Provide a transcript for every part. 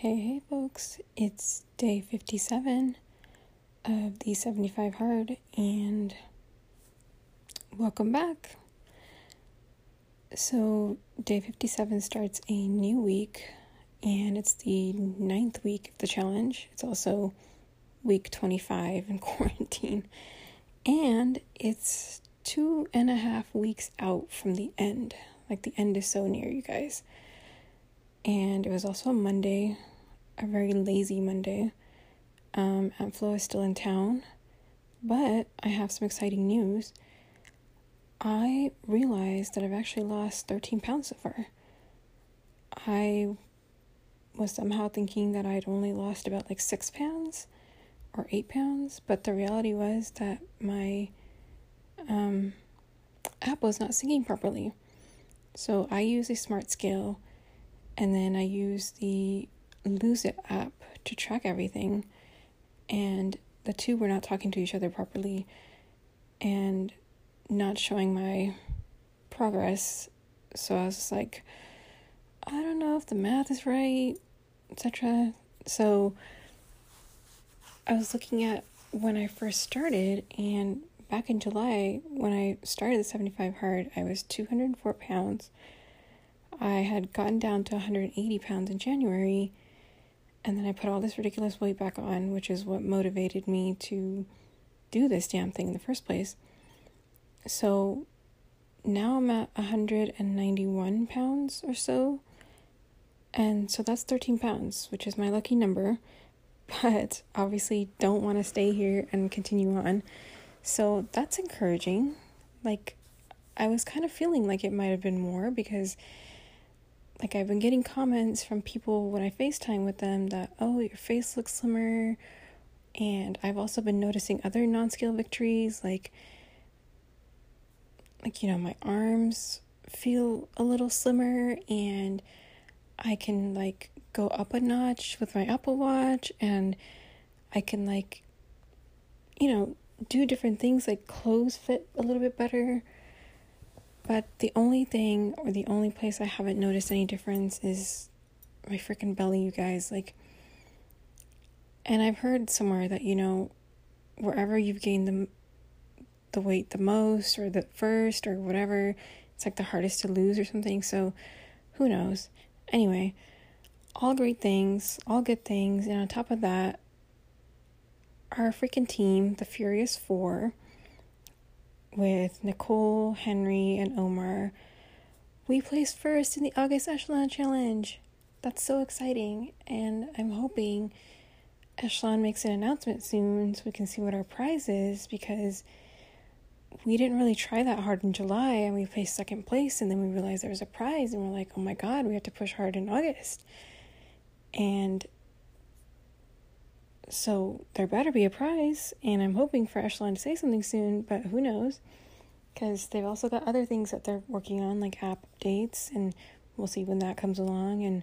Hey, hey, folks, it's day 57 of the 75 Hard, and welcome back. So, day 57 starts a new week, and it's the ninth week of the challenge. It's also week 25 in quarantine, and it's two and a half weeks out from the end. Like, the end is so near, you guys and it was also a Monday, a very lazy Monday. Um, Aunt Flo is still in town, but I have some exciting news. I realized that I've actually lost 13 pounds so far. I was somehow thinking that I'd only lost about like six pounds or eight pounds, but the reality was that my um, app was not syncing properly. So I use a smart scale and then I use the Lose It app to track everything. And the two were not talking to each other properly and not showing my progress. So I was like, I don't know if the math is right, etc. So I was looking at when I first started, and back in July, when I started the 75 hard, I was 204 pounds I had gotten down to 180 pounds in January, and then I put all this ridiculous weight back on, which is what motivated me to do this damn thing in the first place. So now I'm at 191 pounds or so. And so that's 13 pounds, which is my lucky number. But obviously, don't want to stay here and continue on. So that's encouraging. Like, I was kind of feeling like it might have been more because like I've been getting comments from people when I FaceTime with them that, oh, your face looks slimmer. And I've also been noticing other non scale victories, like, like, you know, my arms feel a little slimmer and I can like go up a notch with my Apple Watch and I can like, you know, do different things like clothes fit a little bit better. But the only thing, or the only place I haven't noticed any difference is my freaking belly, you guys. Like, and I've heard somewhere that, you know, wherever you've gained the, the weight the most, or the first, or whatever, it's like the hardest to lose or something. So, who knows? Anyway, all great things, all good things. And on top of that, our freaking team, the Furious Four, with Nicole, Henry, and Omar. We placed first in the August Echelon Challenge. That's so exciting, and I'm hoping Echelon makes an announcement soon so we can see what our prize is because we didn't really try that hard in July and we placed second place and then we realized there was a prize and we're like, oh my god, we have to push hard in August. And so there better be a prize, and I'm hoping for Echelon to say something soon, but who knows? Because they've also got other things that they're working on, like app updates, and we'll see when that comes along. And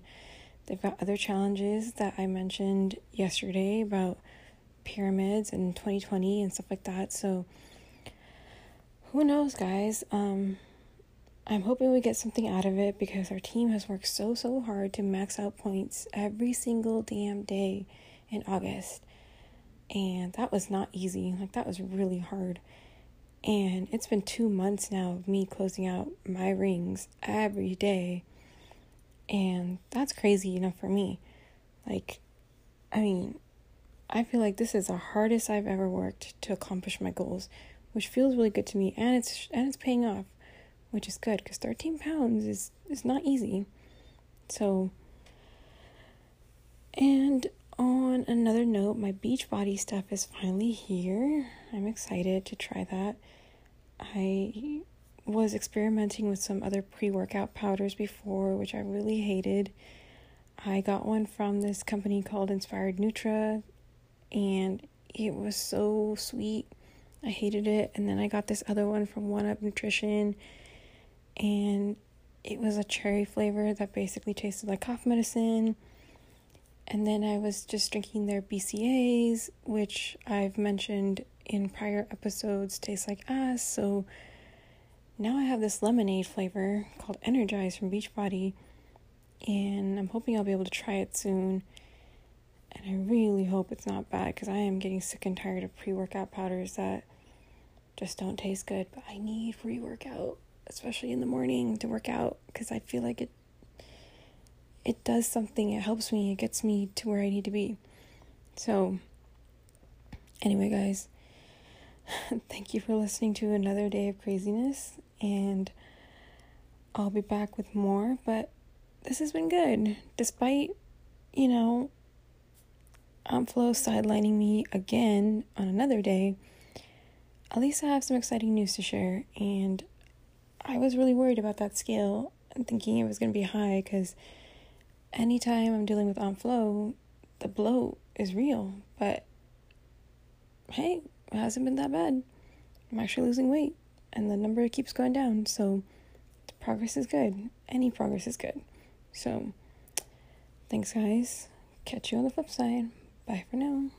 they've got other challenges that I mentioned yesterday about pyramids and 2020 and stuff like that. So who knows, guys? Um, I'm hoping we get something out of it because our team has worked so, so hard to max out points every single damn day in August. And that was not easy. Like, that was really hard. And it's been two months now of me closing out my rings every day. And that's crazy enough for me. Like, I mean, I feel like this is the hardest I've ever worked to accomplish my goals, which feels really good to me, and it's and it's paying off, which is good because 13 pounds is is not easy. So, and on another note, my Beachbody stuff is finally here. I'm excited to try that. I was experimenting with some other pre workout powders before, which I really hated. I got one from this company called Inspired Nutra, and it was so sweet. I hated it. And then I got this other one from One Up Nutrition, and it was a cherry flavor that basically tasted like cough medicine and then I was just drinking their BCAAs, which I've mentioned in prior episodes taste like ass. So now I have this lemonade flavor called Energize from Beachbody, and I'm hoping I'll be able to try it soon. And I really hope it's not bad because I am getting sick and tired of pre workout powders that just don't taste good. But I need pre workout, especially in the morning to work out because I feel like it it does something. It helps me. It gets me to where I need to be. So, anyway, guys, thank you for listening to another day of craziness. And I'll be back with more. But this has been good. Despite, you know, Aunt Flo sidelining me again on another day, at least I have some exciting news to share. And I was really worried about that scale and thinking it was going to be high because anytime I'm dealing with Aunt Flo, the bloat is real. But hey, it hasn't been that bad. I'm actually losing weight and the number keeps going down. So the progress is good. Any progress is good. So thanks, guys. Catch you on the flip side. Bye for now.